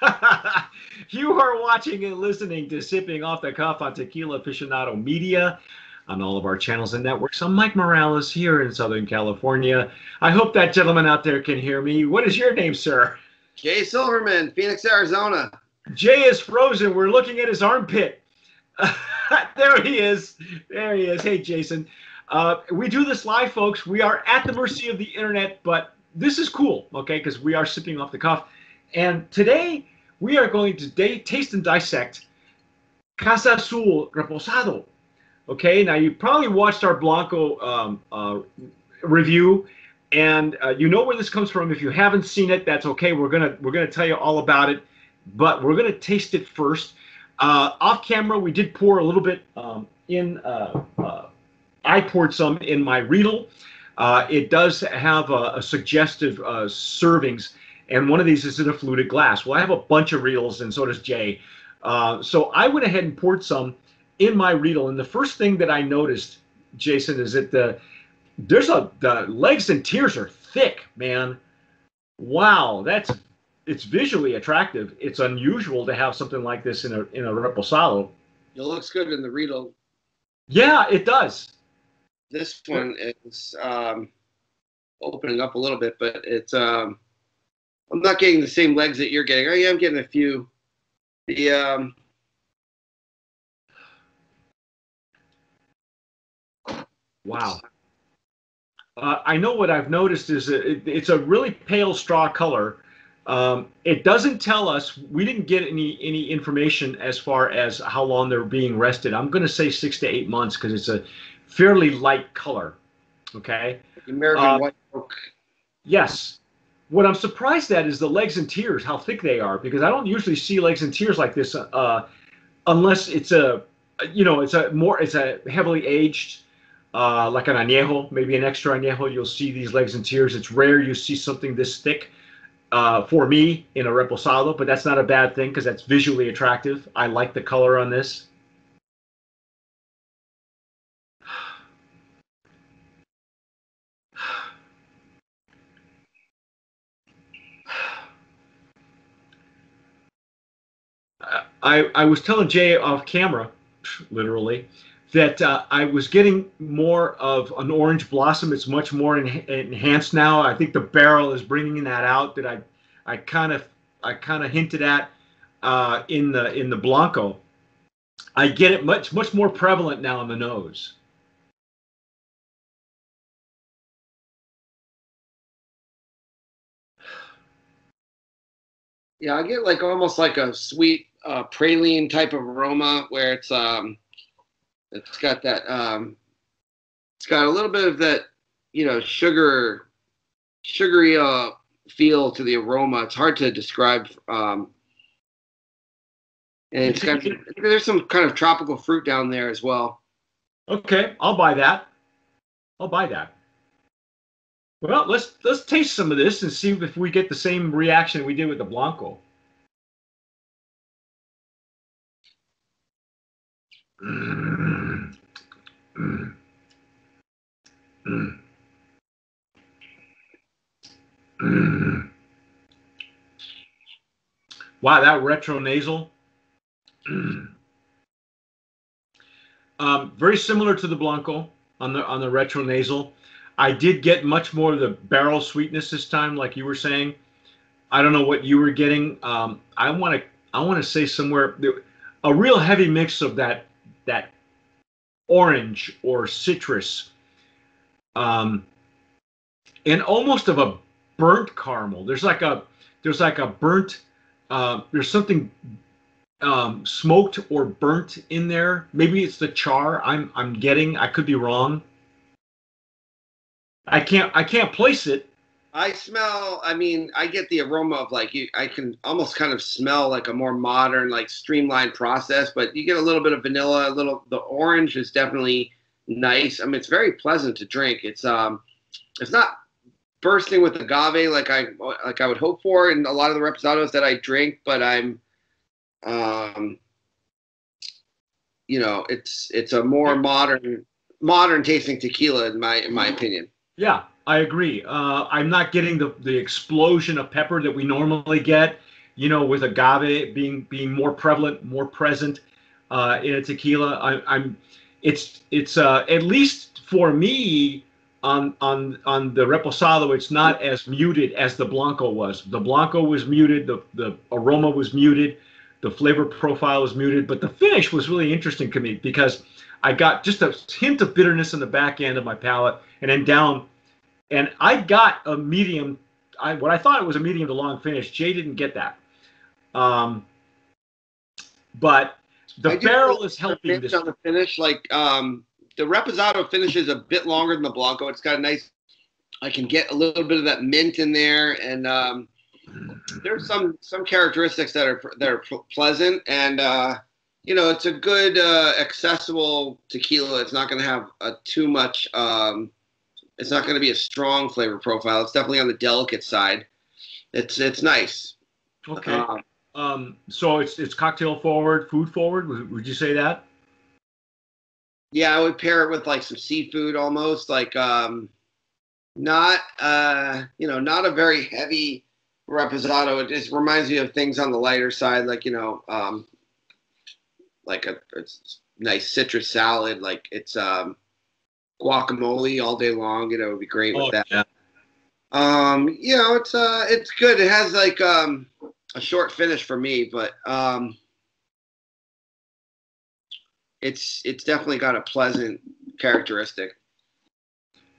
you are watching and listening to Sipping Off the Cuff on Tequila Aficionado Media on all of our channels and networks. I'm Mike Morales here in Southern California. I hope that gentleman out there can hear me. What is your name, sir? Jay Silverman, Phoenix, Arizona. Jay is frozen. We're looking at his armpit. there he is. There he is. Hey, Jason. Uh, we do this live, folks. We are at the mercy of the internet, but this is cool, okay? Because we are sipping off the cuff. And today we are going to taste and dissect Casa Azul Reposado. Okay, now you probably watched our Blanco um, uh, review, and uh, you know where this comes from. If you haven't seen it, that's okay. We're gonna we're gonna tell you all about it, but we're gonna taste it first. Uh, off camera, we did pour a little bit um, in. Uh, uh, I poured some in my Riedel. Uh, it does have a, a suggestive servings and one of these is in a fluted glass. Well, I have a bunch of Riedels, and so does Jay. Uh, so I went ahead and poured some in my Riedel, and the first thing that I noticed, Jason, is that the there's a the legs and tears are thick, man. Wow, that's it's visually attractive. It's unusual to have something like this in a in a reposado. It looks good in the Riedel. Yeah, it does. This one is um, opening up a little bit, but it's um, I'm not getting the same legs that you're getting. I am getting a few. The um, wow. Uh, I know what I've noticed is it, it's a really pale straw color. Um, it doesn't tell us. We didn't get any any information as far as how long they're being rested. I'm going to say six to eight months because it's a fairly light color. Okay. American uh, white oak. Yes, what I'm surprised at is the legs and tears, how thick they are, because I don't usually see legs and tears like this uh, unless it's a, you know, it's a more, it's a heavily aged, uh, like an añejo, maybe an extra añejo. You'll see these legs and tears. It's rare you see something this thick. Uh, for me in a reposado, but that's not a bad thing because that's visually attractive. I like the color on this. I, I was telling Jay off camera, literally, that uh, I was getting more of an orange blossom. It's much more en- enhanced now. I think the barrel is bringing that out that I, I kind of, I kind of hinted at uh, in the in the blanco. I get it much much more prevalent now in the nose. Yeah, I get like almost like a sweet uh, praline type of aroma where it's um, it's got that um, it's got a little bit of that you know sugar sugary uh, feel to the aroma. It's hard to describe. Um, and it's got there's some kind of tropical fruit down there as well. Okay, I'll buy that. I'll buy that. Well, let's let's taste some of this and see if we get the same reaction we did with the Blanco. Wow, that retro nasal. Um, very similar to the Blanco on the on the retro nasal. I did get much more of the barrel sweetness this time, like you were saying. I don't know what you were getting. Um, I want to I want to say somewhere a real heavy mix of that that orange or citrus, um, and almost of a burnt caramel. There's like a there's like a burnt uh, there's something um, smoked or burnt in there. Maybe it's the char I'm I'm getting. I could be wrong. I can't I can't place it, I smell. I mean, I get the aroma of like you. I can almost kind of smell like a more modern, like streamlined process. But you get a little bit of vanilla. A little. The orange is definitely nice. I mean, it's very pleasant to drink. It's um, it's not bursting with agave like I like I would hope for in a lot of the reposados that I drink. But I'm, um, you know, it's it's a more modern modern tasting tequila in my in my opinion. Yeah, I agree. Uh, I'm not getting the, the explosion of pepper that we normally get. you know, with agave being being more prevalent, more present uh, in a tequila. I, am it's it's uh, at least for me on on on the reposado, it's not as muted as the blanco was. The blanco was muted, the the aroma was muted, the flavor profile was muted, but the finish was really interesting to me because I got just a hint of bitterness in the back end of my palate, and then down, and I got a medium. I what I thought it was a medium to long finish. Jay didn't get that. Um, but the barrel is helping this on the finish. Like um, the Reposado finishes a bit longer than the Blanco. It's got a nice. I can get a little bit of that mint in there, and um, there's some some characteristics that are that are pleasant, and uh, you know it's a good uh, accessible tequila. It's not going to have a, too much. Um, it's not going to be a strong flavor profile. It's definitely on the delicate side. It's it's nice. Okay. Um, um, so it's it's cocktail forward, food forward. Would, would you say that? Yeah, I would pair it with like some seafood almost, like um, not uh, you know, not a very heavy reposado. It just reminds me of things on the lighter side, like you know, um, like a, a nice citrus salad. Like it's um, guacamole all day long. You know, it'd be great with oh, that. Yeah. Um, you know, it's uh, it's good. It has like um, a short finish for me, but um, it's it's definitely got a pleasant characteristic.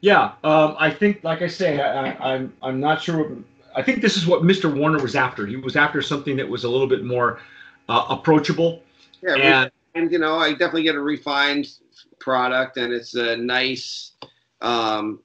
Yeah, um, I think, like I say, I, am I'm, I'm not sure. I think this is what Mr. Warner was after. He was after something that was a little bit more uh, approachable. Yeah, and, and you know, I definitely get a refined product, and it's a nice, um,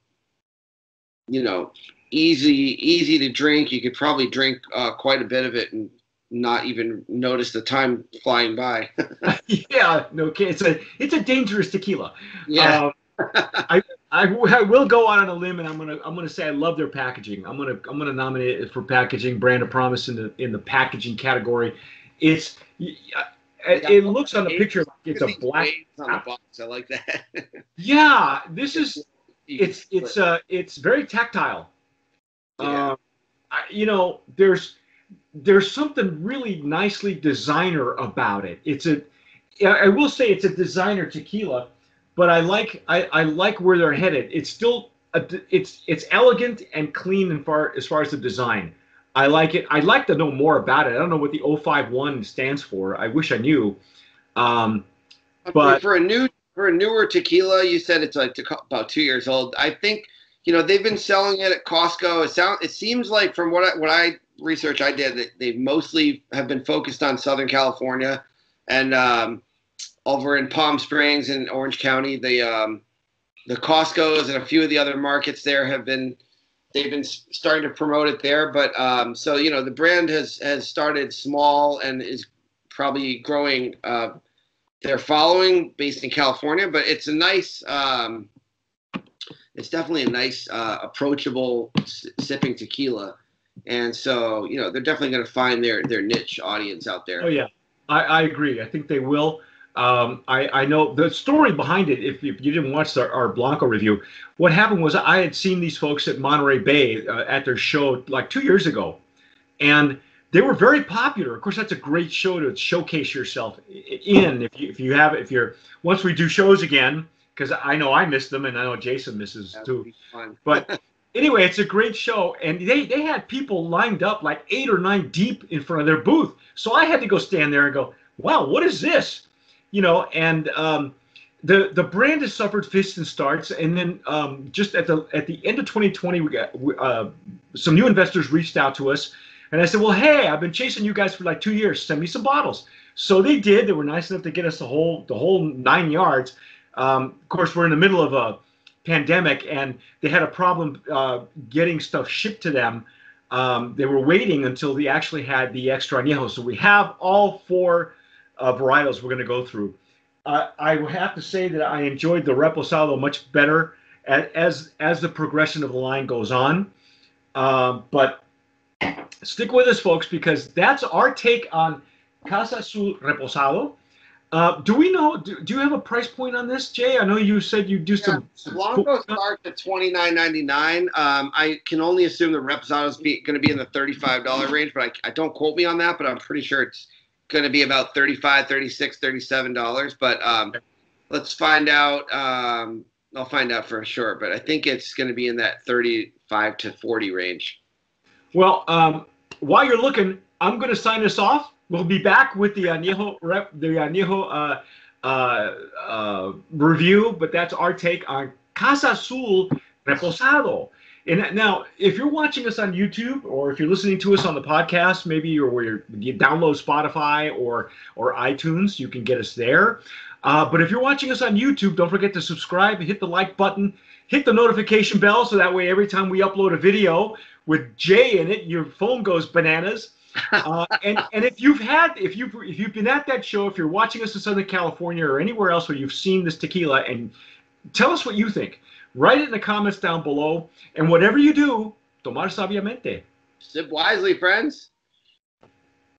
you know, easy easy to drink. You could probably drink uh, quite a bit of it and not even notice the time flying by. yeah, no, it's a it's a dangerous tequila. Yeah. Um, I, I, I will go out on a limb and I'm gonna I'm gonna say I love their packaging. I'm gonna I'm gonna nominate it for packaging brand of promise in the in the packaging category. It's it, it looks on the picture like it's a black on the box. I like that. yeah, this is it's it's uh it's very tactile. Yeah. Um, I, you know, there's there's something really nicely designer about it. It's a I will say it's a designer tequila, but I like I, I like where they're headed. It's still a, it's it's elegant and clean and far as far as the design. I like it. I'd like to know more about it. I don't know what the 051 stands for. I wish I knew. Um, but for a new for a newer tequila, you said it's like about two years old. I think you know they've been selling it at Costco. It sound it seems like from what I, what I research I did that they mostly have been focused on Southern California and um, over in Palm Springs and Orange County. The um, the Costco's and a few of the other markets there have been they've been starting to promote it there. But um, so you know the brand has has started small and is probably growing uh, their following based in California. But it's a nice um, it's definitely a nice, uh, approachable s- sipping tequila, and so you know they're definitely going to find their their niche audience out there. Oh yeah, I, I agree. I think they will. Um, I, I know the story behind it. If, if you didn't watch our, our Blanco review, what happened was I had seen these folks at Monterey Bay uh, at their show like two years ago, and they were very popular. Of course, that's a great show to showcase yourself in. If you if you have if you're once we do shows again, because I know I missed them and I know Jason misses that too. but anyway, it's a great show, and they they had people lined up like eight or nine deep in front of their booth. So I had to go stand there and go, "Wow, what is this?" You know, and um, the the brand has suffered fits and starts, and then um, just at the at the end of 2020, we got uh, some new investors reached out to us, and I said, "Well, hey, I've been chasing you guys for like two years. Send me some bottles." So they did. They were nice enough to get us the whole the whole nine yards. Um, of course, we're in the middle of a pandemic, and they had a problem uh, getting stuff shipped to them. Um, they were waiting until they actually had the extra añejo. So we have all four uh, varietals we're going to go through. Uh, I have to say that I enjoyed the Reposado much better as as the progression of the line goes on. Um, but stick with us, folks, because that's our take on Casa Azul Reposado. Uh, do we know? Do, do you have a price point on this, Jay? I know you said you do Yeah, some. some Blanco starts at twenty nine ninety nine. Um, I can only assume the Reposado is going to be in the thirty five dollar range, but I, I don't quote me on that. But I'm pretty sure it's going to be about 35 36 37 dollars. But um, let's find out. Um, I'll find out for sure, but I think it's going to be in that thirty five to forty range. Well, um, while you're looking, I'm going to sign us off. We'll be back with the Añejo rep, the Añejo uh, uh, uh, review, but that's our take on Casa Azul Reposado. And now, if you're watching us on YouTube or if you're listening to us on the podcast, maybe or where you're, you download Spotify or or iTunes, you can get us there. Uh, but if you're watching us on YouTube, don't forget to subscribe, hit the like button, hit the notification bell, so that way every time we upload a video with Jay in it, your phone goes bananas. Uh, and and if you've had if you've if you've been at that show, if you're watching us in Southern California or anywhere else where you've seen this tequila, and tell us what you think. Write it in the comments down below. And whatever you do, tomar sabiamente. Sip wisely, friends.